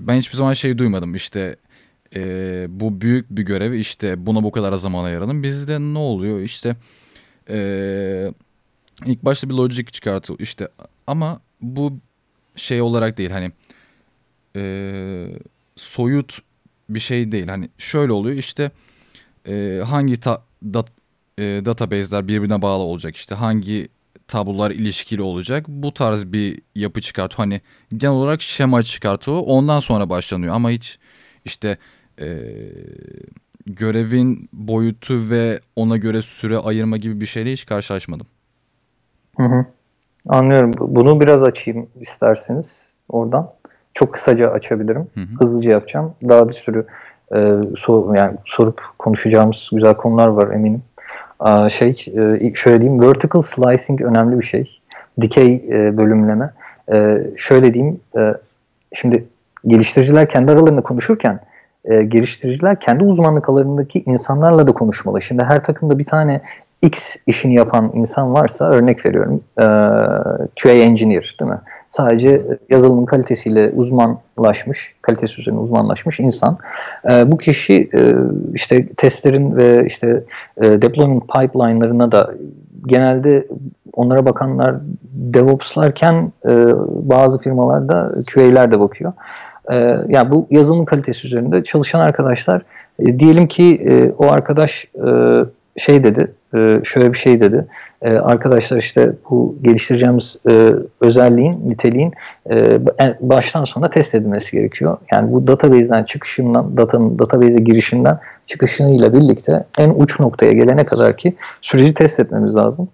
ben hiçbir zaman şey duymadım. İşte e, bu büyük bir görev işte buna bu kadar zaman ayıralım. Bizde ne oluyor işte e, ilk başta bir logic çıkartıyor işte ama bu şey olarak değil hani e, soyut bir şey değil. Hani şöyle oluyor işte e, hangi ta, dat, e, database'ler birbirine bağlı olacak işte hangi tablolar ilişkili olacak. Bu tarz bir yapı çıkartıyor. Hani genel olarak şema çıkartıyor. Ondan sonra başlanıyor ama hiç işte e, görevin boyutu ve ona göre süre ayırma gibi bir şeyle hiç karşılaşmadım. Hı hı. Anlıyorum. Bunu biraz açayım isterseniz oradan. Çok kısaca açabilirim. Hı hı. Hızlıca yapacağım. Daha bir sürü e, sor, yani sorup konuşacağımız güzel konular var eminim. Aa, şey e, şöyle diyeyim. Vertical slicing önemli bir şey. Dikey e, bölümleme. E, şöyle diyeyim. E, şimdi geliştiriciler kendi aralarında konuşurken e, geliştiriciler kendi uzmanlık alanındaki insanlarla da konuşmalı. Şimdi her takımda bir tane X işini yapan insan varsa örnek veriyorum e, QA engineer değil mi? Sadece yazılımın kalitesiyle uzmanlaşmış, kalitesi üzerine uzmanlaşmış insan. E, bu kişi e, işte testlerin ve işte e, deployment pipeline'larına da genelde onlara bakanlar DevOps'larken e, bazı firmalarda QA'ler de bakıyor. E, yani bu yazılım kalitesi üzerinde çalışan arkadaşlar e, diyelim ki e, o arkadaş e, şey dedi, e, şöyle bir şey dedi. E, arkadaşlar işte bu geliştireceğimiz e, özelliğin, niteliğin e, baştan sona test edilmesi gerekiyor. Yani bu database'den çıkışından, datanın database'e girişinden çıkışıyla birlikte en uç noktaya gelene kadar ki süreci test etmemiz lazım.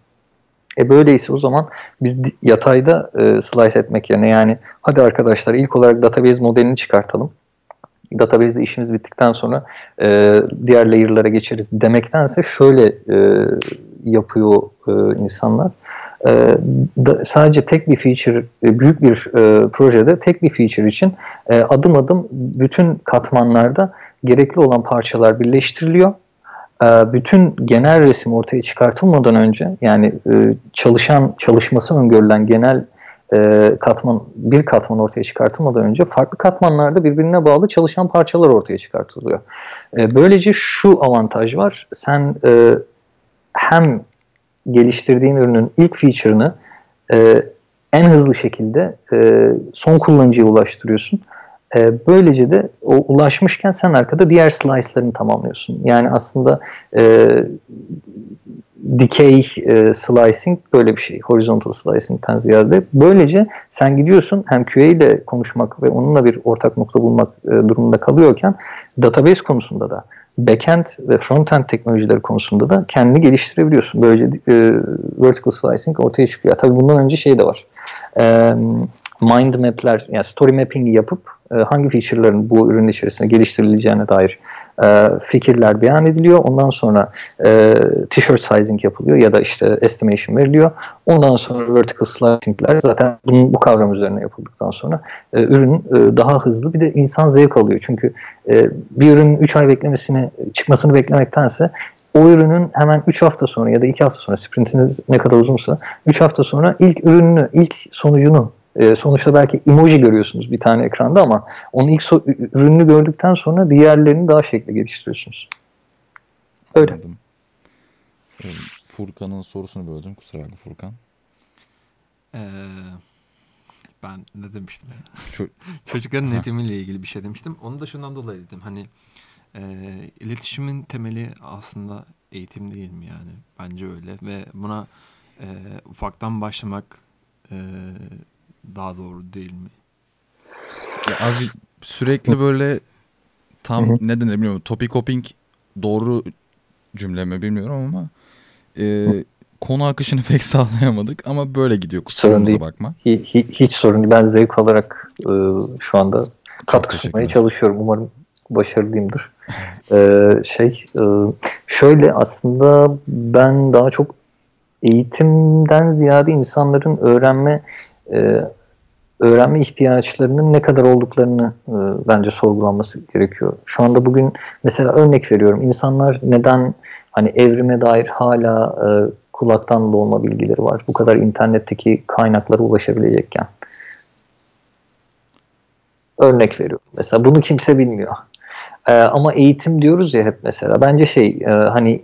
E böyleyse o zaman biz yatayda e, slice etmek yerine yani hadi arkadaşlar ilk olarak database modelini çıkartalım. Database'de işimiz bittikten sonra e, diğer layer'lara geçeriz demektense şöyle e, yapıyor e, insanlar. E, da, sadece tek bir feature, e, büyük bir e, projede tek bir feature için e, adım adım bütün katmanlarda gerekli olan parçalar birleştiriliyor bütün genel resim ortaya çıkartılmadan önce yani e, çalışan çalışması öngörülen genel e, katman bir katman ortaya çıkartılmadan önce farklı katmanlarda birbirine bağlı çalışan parçalar ortaya çıkartılıyor. E, böylece şu avantaj var. Sen hem geliştirdiğin ürünün ilk feature'ını en hızlı şekilde son kullanıcıya ulaştırıyorsun. E, böylece de o ulaşmışken sen arkada diğer slice'larını tamamlıyorsun. Yani aslında e, dikey e, slicing böyle bir şey. Horizontal slicing'ten ziyade. Böylece sen gidiyorsun hem QA ile konuşmak ve onunla bir ortak nokta bulmak e, durumunda kalıyorken database konusunda da backend ve frontend teknolojileri konusunda da kendini geliştirebiliyorsun. Böylece e, vertical slicing ortaya çıkıyor. Tabii bundan önce şey de var. E, mind map'ler yani story mapping'i yapıp e, hangi feature'ların bu ürün içerisinde geliştirileceğine dair e, fikirler beyan ediliyor. Ondan sonra e, t-shirt sizing yapılıyor ya da işte estimation veriliyor. Ondan sonra vertical slicing'ler zaten bunun, bu kavram üzerine yapıldıktan sonra e, ürün e, daha hızlı bir de insan zevk alıyor. Çünkü e, bir ürünün 3 ay beklemesini çıkmasını beklemektense o ürünün hemen 3 hafta sonra ya da 2 hafta sonra sprintiniz ne kadar uzunsa 3 hafta sonra ilk ürününü, ilk sonucunu e, sonuçta belki emoji görüyorsunuz bir tane ekranda ama onun ilk so ürününü gördükten sonra diğerlerini daha şekli geliştiriyorsunuz. Öyle. Anladım. Ee, Furkan'ın sorusunu böldüm. Kusura bakma Furkan. Ee, ben ne demiştim? Şu... *laughs* Çocukların eğitimiyle ilgili bir şey demiştim. Onu da şundan dolayı dedim. Hani e, iletişimin temeli aslında eğitim değil mi yani? Bence öyle ve buna e, ufaktan başlamak e, daha doğru değil mi? Ya abi sürekli böyle tam ne denir bilmiyorum. Topic hopping doğru cümle mi bilmiyorum ama e, konu akışını *laughs* pek sağlayamadık ama böyle gidiyor Sorun değil. bakma. Hi- hi- hiç sorun değil. Ben zevk alarak e, şu anda katkı sunmaya çalışıyorum. Umarım başarılıyımdır. E, şey e, şöyle aslında ben daha çok eğitimden ziyade insanların öğrenme e, öğrenme ihtiyaçlarının ne kadar olduklarını e, bence sorgulanması gerekiyor. Şu anda bugün mesela örnek veriyorum. İnsanlar neden hani evrime dair hala e, kulaktan dolma bilgileri var. Bu kadar internetteki kaynaklara ulaşabilecekken. Örnek veriyorum. Mesela bunu kimse bilmiyor. E, ama eğitim diyoruz ya hep mesela. Bence şey e, hani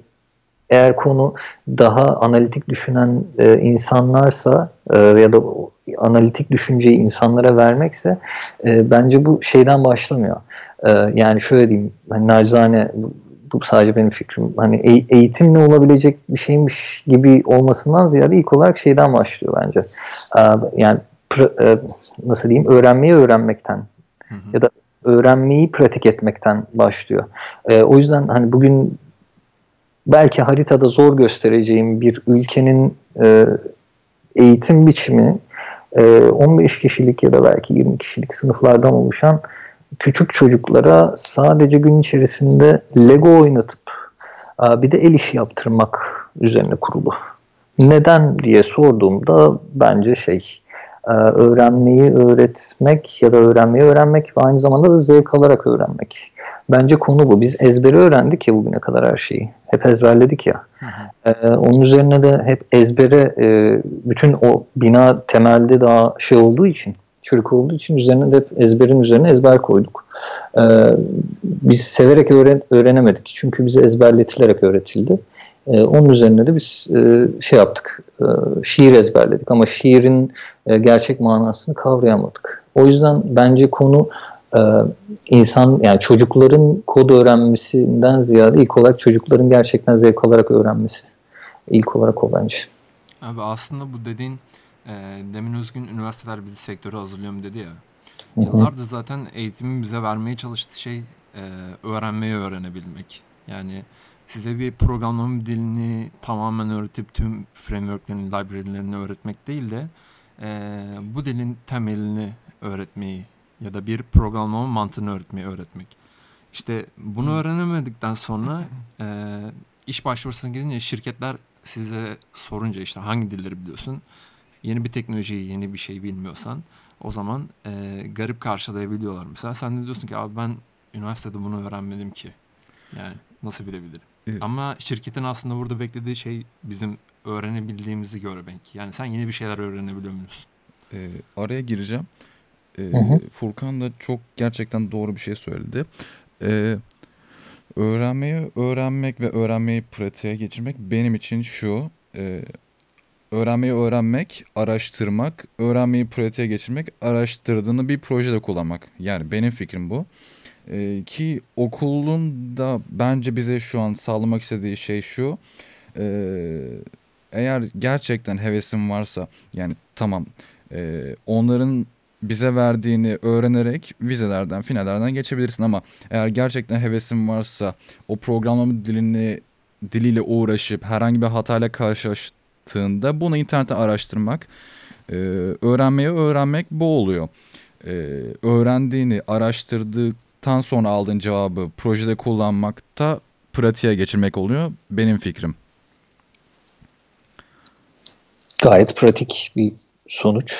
eğer konu daha analitik düşünen e, insanlarsa e, ya da analitik düşünceyi insanlara vermekse e, bence bu şeyden başlamıyor. E, yani şöyle diyeyim, hani nacizane bu, sadece benim fikrim. Hani e- eğitimle olabilecek bir şeymiş gibi olmasından ziyade ilk olarak şeyden başlıyor bence. E, yani e, nasıl diyeyim, öğrenmeyi öğrenmekten Hı hı. ya da öğrenmeyi pratik etmekten başlıyor. O yüzden hani bugün belki haritada zor göstereceğim bir ülkenin e, eğitim biçimi e, 15 kişilik ya da belki 20 kişilik sınıflardan oluşan küçük çocuklara sadece gün içerisinde Lego oynatıp e, bir de el işi yaptırmak üzerine kurulu. Neden diye sorduğumda bence şey öğrenmeyi öğretmek ya da öğrenmeyi öğrenmek ve aynı zamanda da zevk alarak öğrenmek. Bence konu bu. Biz ezberi öğrendik ya bugüne kadar her şeyi. Hep ezberledik ya. Hı hı. Ee, onun üzerine de hep ezbere e, bütün o bina temelde daha şey olduğu için, çürük olduğu için üzerine de hep ezberin üzerine ezber koyduk. Ee, biz severek öğren öğrenemedik. Çünkü bize ezberletilerek öğretildi. Ee, onun üzerine de biz e, şey yaptık, e, şiir ezberledik ama şiirin e, gerçek manasını kavrayamadık. O yüzden bence konu e, insan yani çocukların kod öğrenmesinden ziyade ilk olarak çocukların gerçekten zevk alarak öğrenmesi. İlk olarak o bence. Abi aslında bu dediğin e, demin Özgün üniversiteler bizi sektöre hazırlıyorum dedi ya. Yıllardır zaten eğitimin bize vermeye çalıştığı şey e, öğrenmeyi öğrenebilmek. Yani size bir programlama dilini tamamen öğretip tüm frameworklerini, library'lerini öğretmek değil de e, bu dilin temelini öğretmeyi ya da bir programlama mantığını öğretmeyi öğretmek. İşte bunu öğrenemedikten sonra *laughs* e, iş başvurusuna gidince şirketler size sorunca işte hangi dilleri biliyorsun? Yeni bir teknolojiyi, yeni bir şey bilmiyorsan o zaman e, garip karşılayabiliyorlar. Mesela sen de diyorsun ki abi ben üniversitede bunu öğrenmedim ki. Yani nasıl bilebilirim? Evet. Ama şirketin aslında burada beklediği şey bizim öğrenebildiğimizi görmek. Yani sen yeni bir şeyler öğrenebiliyor musun? Ee, araya gireceğim. Ee, Hı hı. Furkan da çok gerçekten doğru bir şey söyledi. Ee, öğrenmeyi öğrenmek ve öğrenmeyi pratiğe geçirmek benim için şu. e, öğrenmeyi öğrenmek, araştırmak, öğrenmeyi pratiğe geçirmek, araştırdığını bir projede kullanmak. Yani benim fikrim bu. Ee, ki okulun da bence bize şu an sağlamak istediği şey şu. Ee, eğer gerçekten hevesin varsa yani tamam e, onların bize verdiğini öğrenerek vizelerden, finallerden geçebilirsin ama eğer gerçekten hevesin varsa o programlama dilini diliyle uğraşıp herhangi bir hatayla karşılaştığında bunu internette araştırmak, e, öğrenmeyi öğrenmek bu oluyor. E, öğrendiğini araştırdıktan sonra aldığın cevabı projede kullanmakta pratiğe geçirmek oluyor benim fikrim. Gayet pratik bir sonuç.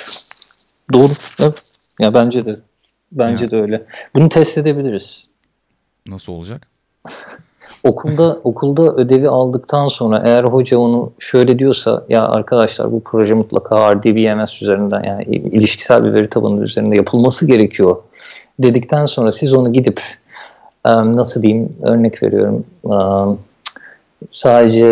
Doğru. Evet. Ya bence de. Bence Ya. de öyle. Bunu test edebiliriz. Nasıl olacak? *laughs* Okulda okulda ödevi aldıktan sonra eğer hoca onu şöyle diyorsa ya arkadaşlar bu proje mutlaka RDBMS üzerinden yani ilişkisel bir veri tabanı üzerinde yapılması gerekiyor dedikten sonra siz onu gidip nasıl diyeyim örnek veriyorum sadece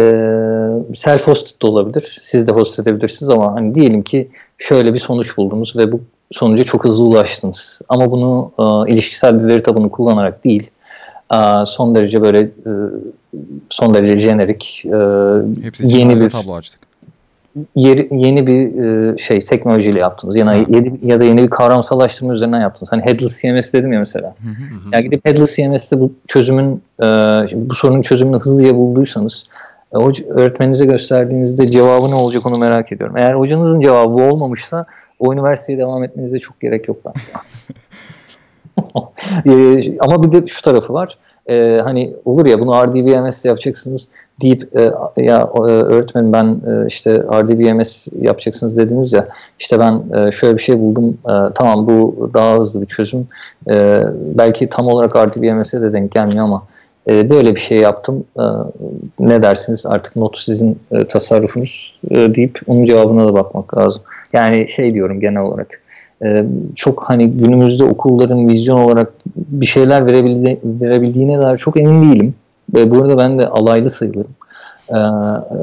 self hosted da olabilir. Siz de host edebilirsiniz ama hani diyelim ki şöyle bir sonuç buldunuz ve bu sonuca çok hızlı ulaştınız. Ama bunu e, ilişkisel bir veri tabanı kullanarak değil e, son derece böyle e, son derece jenerik e, Hepsi yeni bir tablo açtık. Yeri, yeni bir e, şey teknolojiyle yaptınız. Yani yeni, ya da yeni bir kavramsallaştırma üzerinden yaptınız. Hani headless CMS dedim ya mesela. Yani gidip headless CMS'te bu çözümün e, bu sorunun çözümünü hızlıca bulduysanız e, o öğretmeninize gösterdiğinizde cevabı ne olacak onu merak ediyorum. Eğer hocanızın cevabı olmamışsa o üniversiteye devam etmenize çok gerek yok bence. *laughs* *laughs* E, ama bir de şu tarafı var. E, hani olur ya bunu RDBMS'de yapacaksınız deyip e, ya e, öğretmenim ben e, işte RDBMS yapacaksınız dediniz ya işte ben e, şöyle bir şey buldum e, tamam bu daha hızlı bir çözüm e, belki tam olarak RDBMS'e de denk gelmiyor ama e, böyle bir şey yaptım e, ne dersiniz artık notu sizin e, tasarrufunuz e, deyip onun cevabına da bakmak lazım. Yani şey diyorum genel olarak e, çok hani günümüzde okulların vizyon olarak bir şeyler verebildi, verebildiğine dair çok emin değilim. Ve bu arada ben de alaylı sayılırım. E,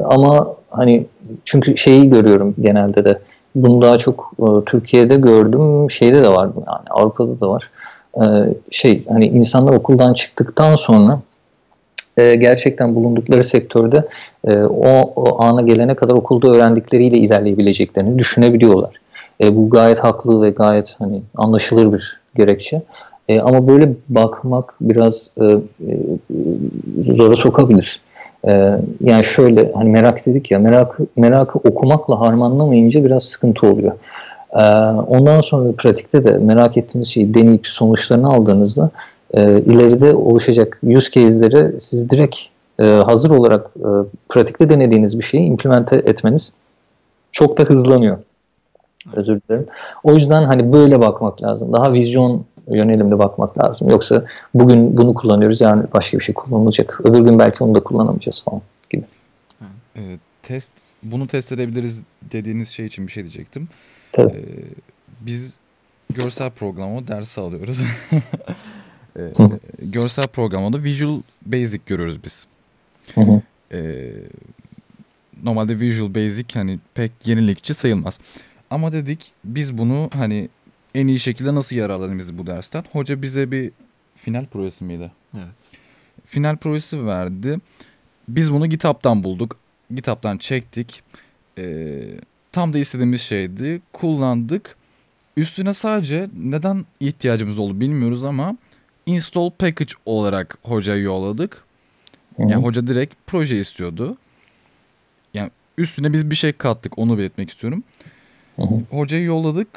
ama hani çünkü şeyi görüyorum genelde de bunu daha çok e, Türkiye'de gördüm şeyde de var yani Avrupa'da da var. E, şey hani insanlar okuldan çıktıktan sonra e, gerçekten bulundukları sektörde e, o, o ana gelene kadar okulda öğrendikleriyle ilerleyebileceklerini düşünebiliyorlar. E, bu gayet haklı ve gayet hani anlaşılır bir gerekçe. E, ama böyle bakmak biraz e, e, zora sokabilir. E, yani şöyle hani merak dedik ya merak merakı okumakla harmanlamayınca biraz sıkıntı oluyor. E, ondan sonra pratikte de merak ettiğiniz şeyi deneyip sonuçlarını aldığınızda e, ileride oluşacak use case'leri siz direkt e, hazır olarak e, pratikte denediğiniz bir şeyi implemente etmeniz çok da hızlanıyor. Özür dilerim. O yüzden hani böyle bakmak lazım. Daha vizyon yönelimde bakmak lazım. Yoksa bugün bunu kullanıyoruz yani başka bir şey kullanılacak. Öbür gün belki onu da kullanamayacağız falan gibi. E, test bunu test edebiliriz dediğiniz şey için bir şey diyecektim. Tabii. E, biz görsel programı dersi alıyoruz. *laughs* e, görsel programda Visual Basic görüyoruz biz. Hı hı. E, normalde Visual Basic hani pek yenilikçi sayılmaz. Ama dedik biz bunu hani en iyi şekilde nasıl yararlanırız bu dersten? Hoca bize bir final projesi miydi? Evet. Final projesi verdi. Biz bunu GitHub'tan bulduk. GitHub'tan çektik. Ee, tam da istediğimiz şeydi. Kullandık. Üstüne sadece neden ihtiyacımız oldu bilmiyoruz ama install package olarak hocaya yolladık. Hı hı. Yani hoca direkt proje istiyordu. Yani üstüne biz bir şey kattık onu belirtmek istiyorum. Hı hı. Hocayı yolladık.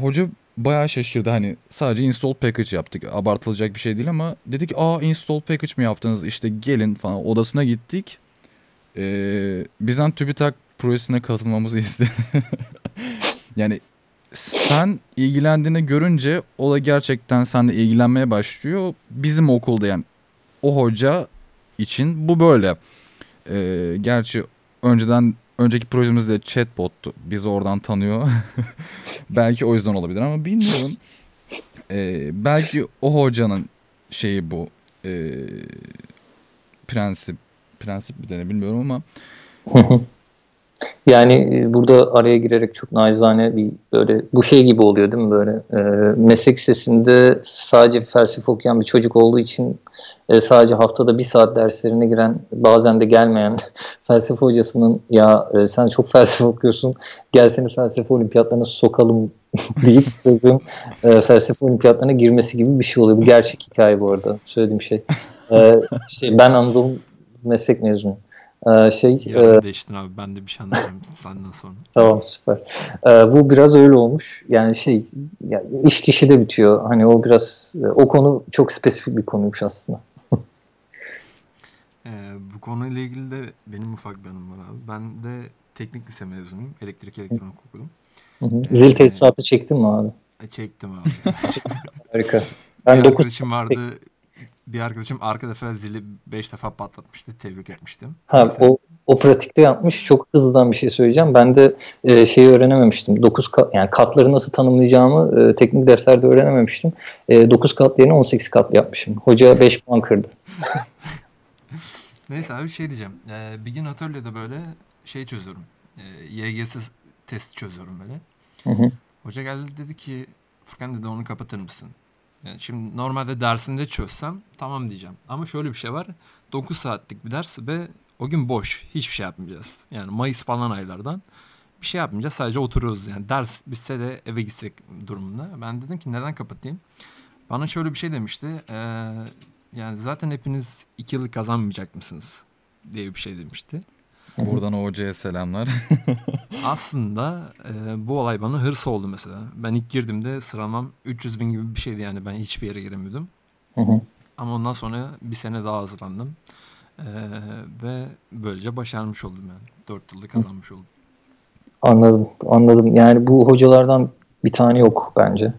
Hoca bayağı şaşırdı hani sadece install package yaptık. Abartılacak bir şey değil ama dedik aa install package mi yaptınız işte gelin falan odasına gittik. Ee, bizden TÜBİTAK projesine katılmamızı *laughs* istedi. yani sen ilgilendiğini görünce o da gerçekten seninle ilgilenmeye başlıyor. Bizim okulda yani o hoca için bu böyle. Ee, gerçi önceden önceki projemizde chatbot'tu. Bizi oradan tanıyor. *laughs* belki o yüzden olabilir ama bilmiyorum. Ee, belki o hocanın şeyi bu. Ee, prensip. Prensip bir tane bilmiyorum ama *laughs* Yani e, burada araya girerek çok naizane bir böyle bu şey gibi oluyor değil mi böyle e, meslek lisesinde sadece felsefe okuyan bir çocuk olduğu için e, sadece haftada bir saat derslerine giren bazen de gelmeyen *laughs* felsefe hocasının ya e, sen çok felsefe okuyorsun gel seni felsefe olimpiyatlarına sokalım *laughs* deyip çocuğun e, felsefe olimpiyatlarına girmesi gibi bir şey oluyor. Bu gerçek hikaye bu arada söylediğim şey. E, şey ben Anadolu meslek mezunuyum. Ee, şey Yarın e, değiştin abi. Ben de bir şey anlatacağım *laughs* senden sonra. Tamam süper. Ee, bu biraz öyle olmuş. Yani şey yani iş kişide bitiyor. Hani o biraz o konu çok spesifik bir konuymuş aslında. Ee, konuyla ilgili de benim ufak bir anım var abi. Ben de teknik lise mezunuyum. Elektrik elektronik okudum. Hı hı. Zil tesisatı çektin mi abi? E, çektim abi. *laughs* Harika. Ben bir 9 arkadaşım vardı. Bir arkadaşım arka defa zili 5 defa patlatmıştı. Tebrik etmiştim. ha, Neyse. o o pratikte yapmış. Çok hızlıdan bir şey söyleyeceğim. Ben de e, şeyi öğrenememiştim. 9 kat yani katları nasıl tanımlayacağımı e, teknik derslerde öğrenememiştim. E, 9 kat yerine 18 kat yapmışım. Hoca 5 puan kırdı. *laughs* Neyse abi şey diyeceğim. Ee, bir gün atölyede böyle şey çözüyorum. Ee, YGS testi çözüyorum böyle. Hı hı. Hoca geldi dedi ki Furkan dedi onu kapatır mısın? Yani şimdi normalde dersinde çözsem tamam diyeceğim. Ama şöyle bir şey var. 9 saatlik bir ders ve o gün boş. Hiçbir şey yapmayacağız. Yani Mayıs falan aylardan. hiçbir şey yapmayacağız. Sadece oturuyoruz yani. Ders bitse de eve gitsek durumunda. Ben dedim ki neden kapatayım? Bana şöyle bir şey demişti. Ee, yani zaten hepiniz iki yıllık kazanmayacak mısınız? diye bir şey demişti. Buradan hocaya selamlar. *laughs* Aslında e, bu olay bana hırs oldu mesela. Ben ilk girdiğimde sıralamam 300 bin gibi bir şeydi yani ben hiçbir yere giremiyordum. Hı hı. Ama ondan sonra bir sene daha hazırlandım. E, ve böylece başarmış oldum yani. 4 yılda kazanmış oldum. Anladım, anladım. Yani bu hocalardan bir tane yok bence.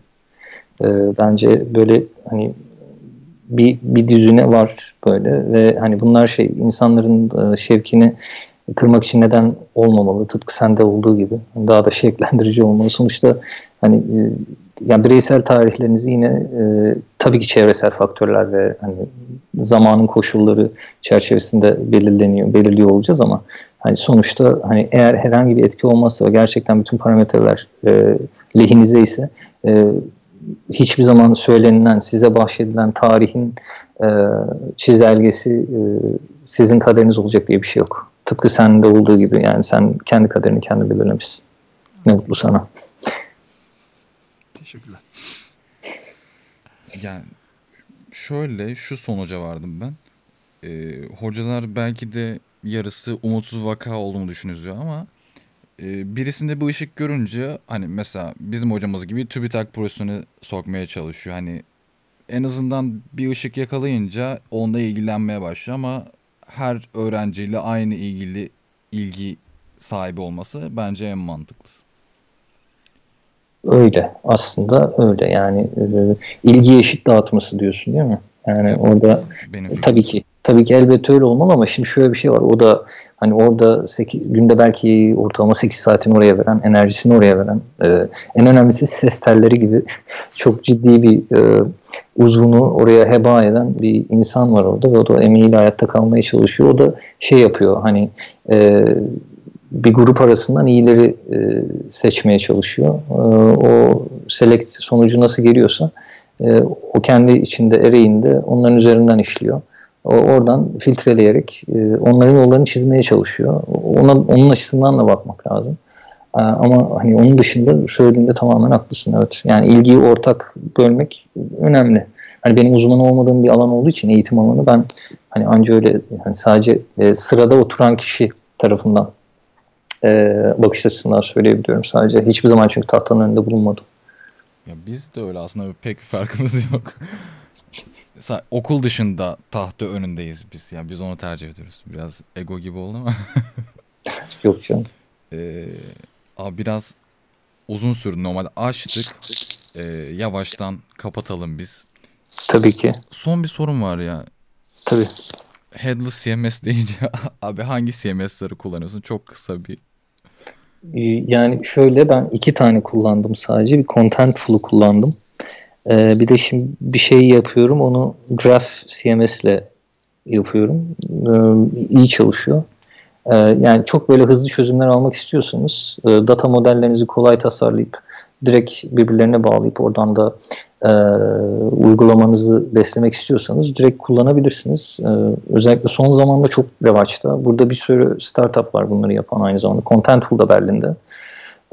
Ee, bence böyle hani bir bir düzüne var böyle ve hani bunlar şey insanların e, şevkini kırmak için neden olmamalı? Tıpkı sende olduğu gibi. Daha da şevklendirici olmalı. Sonuçta hani e, yani bireysel tarihlerinizi yine e, tabii ki çevresel faktörler ve hani zamanın koşulları çerçevesinde belirleniyor belirliyor olacağız ama hani sonuçta hani eğer herhangi bir etki olmazsa ve gerçekten bütün parametreler e, lehinize ise e, hiçbir zaman söylenilen, size bahşedilen tarihin e, çizelgesi e, sizin kaderiniz olacak diye bir şey yok. Tıpkı sende olduğu gibi yani sen kendi kaderini kendi belirlemişsin. Ne mutlu sana. Teşekkürler. Yani şöyle şu sonuca vardım ben. Ee, hocalar belki de yarısı umutsuz vaka olduğunu düşünüyor ama e, birisinde bu ışık görünce hani mesela bizim hocamız gibi TÜBİTAK projesini sokmaya çalışıyor. Hani en azından bir ışık yakalayınca onunla ilgilenmeye başlıyor ama her öğrenciyle aynı ilgili ilgi sahibi olması bence en mantıklısı. Öyle aslında öyle yani e, ilgi eşit dağıtması diyorsun değil mi? Yani Evet, orada Benim E, tabii ki tabii ki elbette öyle olmalı ama şimdi şöyle bir şey var. O da hani orada 8, günde belki ortalama 8 saatini oraya veren, enerjisini oraya veren, e, en önemlisi ses telleri gibi *laughs* çok ciddi bir e, uzvunu oraya heba eden bir insan var orada ve o da emeğiyle hayatta kalmaya çalışıyor. O da şey yapıyor hani e, bir grup arasından iyileri e, seçmeye çalışıyor. E, o select sonucu nasıl geliyorsa e, o kendi içinde ereğinde onların üzerinden işliyor. Oradan filtreleyerek e, onların yollarını çizmeye çalışıyor. Ona, onun açısından da bakmak lazım. E, ama hani onun dışında söylediğinde tamamen haklısın evet. Yani ilgiyi ortak bölmek önemli. Hani benim uzman olmadığım bir alan olduğu için eğitim alanı ben hani anca öyle hani sadece e, sırada oturan kişi tarafından bakış açısından söyleyebiliyorum sadece. Hiçbir zaman çünkü tahtanın önünde bulunmadım. Ya biz de öyle aslında pek bir farkımız yok. Sa- okul dışında tahta önündeyiz biz. Yani biz onu tercih ediyoruz. Biraz ego gibi oldu ama. *laughs* Yok canım. Ee, abi biraz uzun sürdü. Normalde açtık. Ee, yavaştan kapatalım biz. Tabii ki. Son bir sorum var ya. Tabii. Headless CMS deyince *laughs* abi hangi CMS'ları kullanıyorsun? Çok kısa bir. Ee, Yani şöyle ben iki tane kullandım sadece. Bir Contentful'u kullandım. Ee, bir de şimdi bir şey yapıyorum. Onu Graph CMS ile yapıyorum. Ee, iyi çalışıyor. Ee, yani çok böyle hızlı çözümler almak istiyorsanız e, data modellerinizi kolay tasarlayıp direkt birbirlerine bağlayıp oradan da e, uygulamanızı beslemek istiyorsanız direkt kullanabilirsiniz. E, özellikle son zamanda çok revaçta. Burada bir sürü startup var bunları yapan aynı zamanda. Contentful da Berlin'de.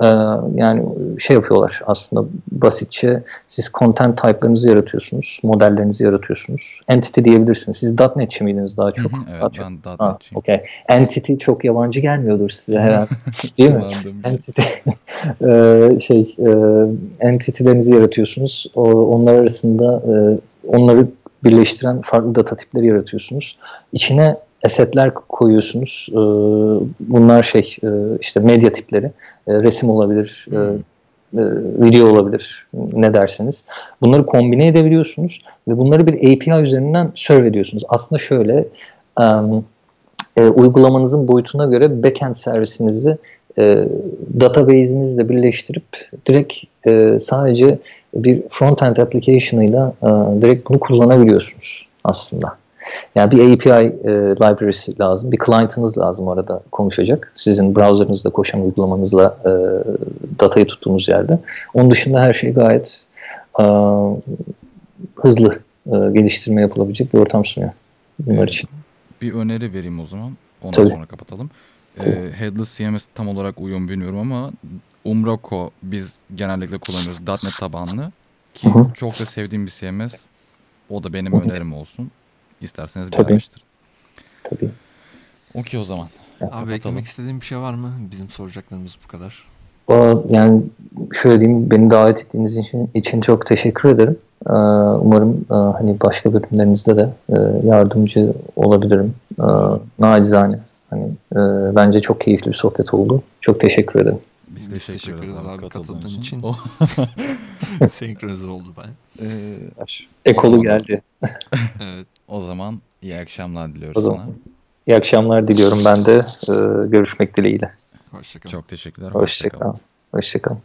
E, yani şey yapıyorlar aslında basitçe siz content type'larınızı yaratıyorsunuz, modellerinizi yaratıyorsunuz. Entity diyebilirsiniz. Siz .NET'çi miydiniz daha çok? Hı hı, evet, Daha çok. ben Ha, .NET'çiyim. okay. Entity çok yabancı gelmiyordur size herhalde. *laughs* Değil mi? Bir- entity eee, *laughs* şey eee entity'lerinizi yaratıyorsunuz. O, onlar arasında eee, onları birleştiren farklı data tipleri yaratıyorsunuz. İçine esetler koyuyorsunuz. Eee, bunlar şey eee, işte medya tipleri. Eee, resim olabilir, eee, eee, video olabilir ne dersiniz. Bunları kombine edebiliyorsunuz ve bunları bir API üzerinden serve ediyorsunuz. Aslında şöyle e, uygulamanızın boyutuna göre backend servisinizi e, database'inizle birleştirip direkt e, sadece bir frontend application'ıyla e, direkt bunu kullanabiliyorsunuz aslında. Yani bir API e, library'si lazım, bir client'ınız lazım orada konuşacak. Sizin browser'ınızda koşan uygulamanızla e, datayı tuttuğunuz yerde. Onun dışında her şey gayet e, hızlı e, geliştirme yapılabilecek bir ortam sunuyor bunlar için. Bir öneri vereyim o zaman. Ondan Tabii. sonra kapatalım. e, Headless CMS tam olarak uyum bilmiyorum ama Umbraco biz genellikle kullanıyoruz .NET tabanlı ki Hı hı. çok da sevdiğim bir CMS. O da benim önerim olsun. İsterseniz bir Tabii. araştırın. Tabii. Okey o zaman. Abi Kapatalım. eklemek istediğin bir şey var mı? Bizim soracaklarımız bu kadar. Yani şöyle diyeyim beni davet ettiğiniz için, için çok teşekkür ederim. Ee, umarım e, hani başka bölümlerinizde de e, yardımcı olabilirim. Ee, nacizane. Hani e, bence çok keyifli bir sohbet oldu. Çok teşekkür ederim. Biz, Biz teşekkür ederiz abi katıldığın için. O- *laughs* Senkronize oldu ben. Ee, Ekolu geldi. Evet. *laughs* o zaman iyi akşamlar diliyoruz O zaman. sana. İyi akşamlar diliyorum ben de. Ee, görüşmek dileğiyle. Hoşçakalın. Çok teşekkürler. hoşça kal. Hoşçakalın. Hoşçakalın.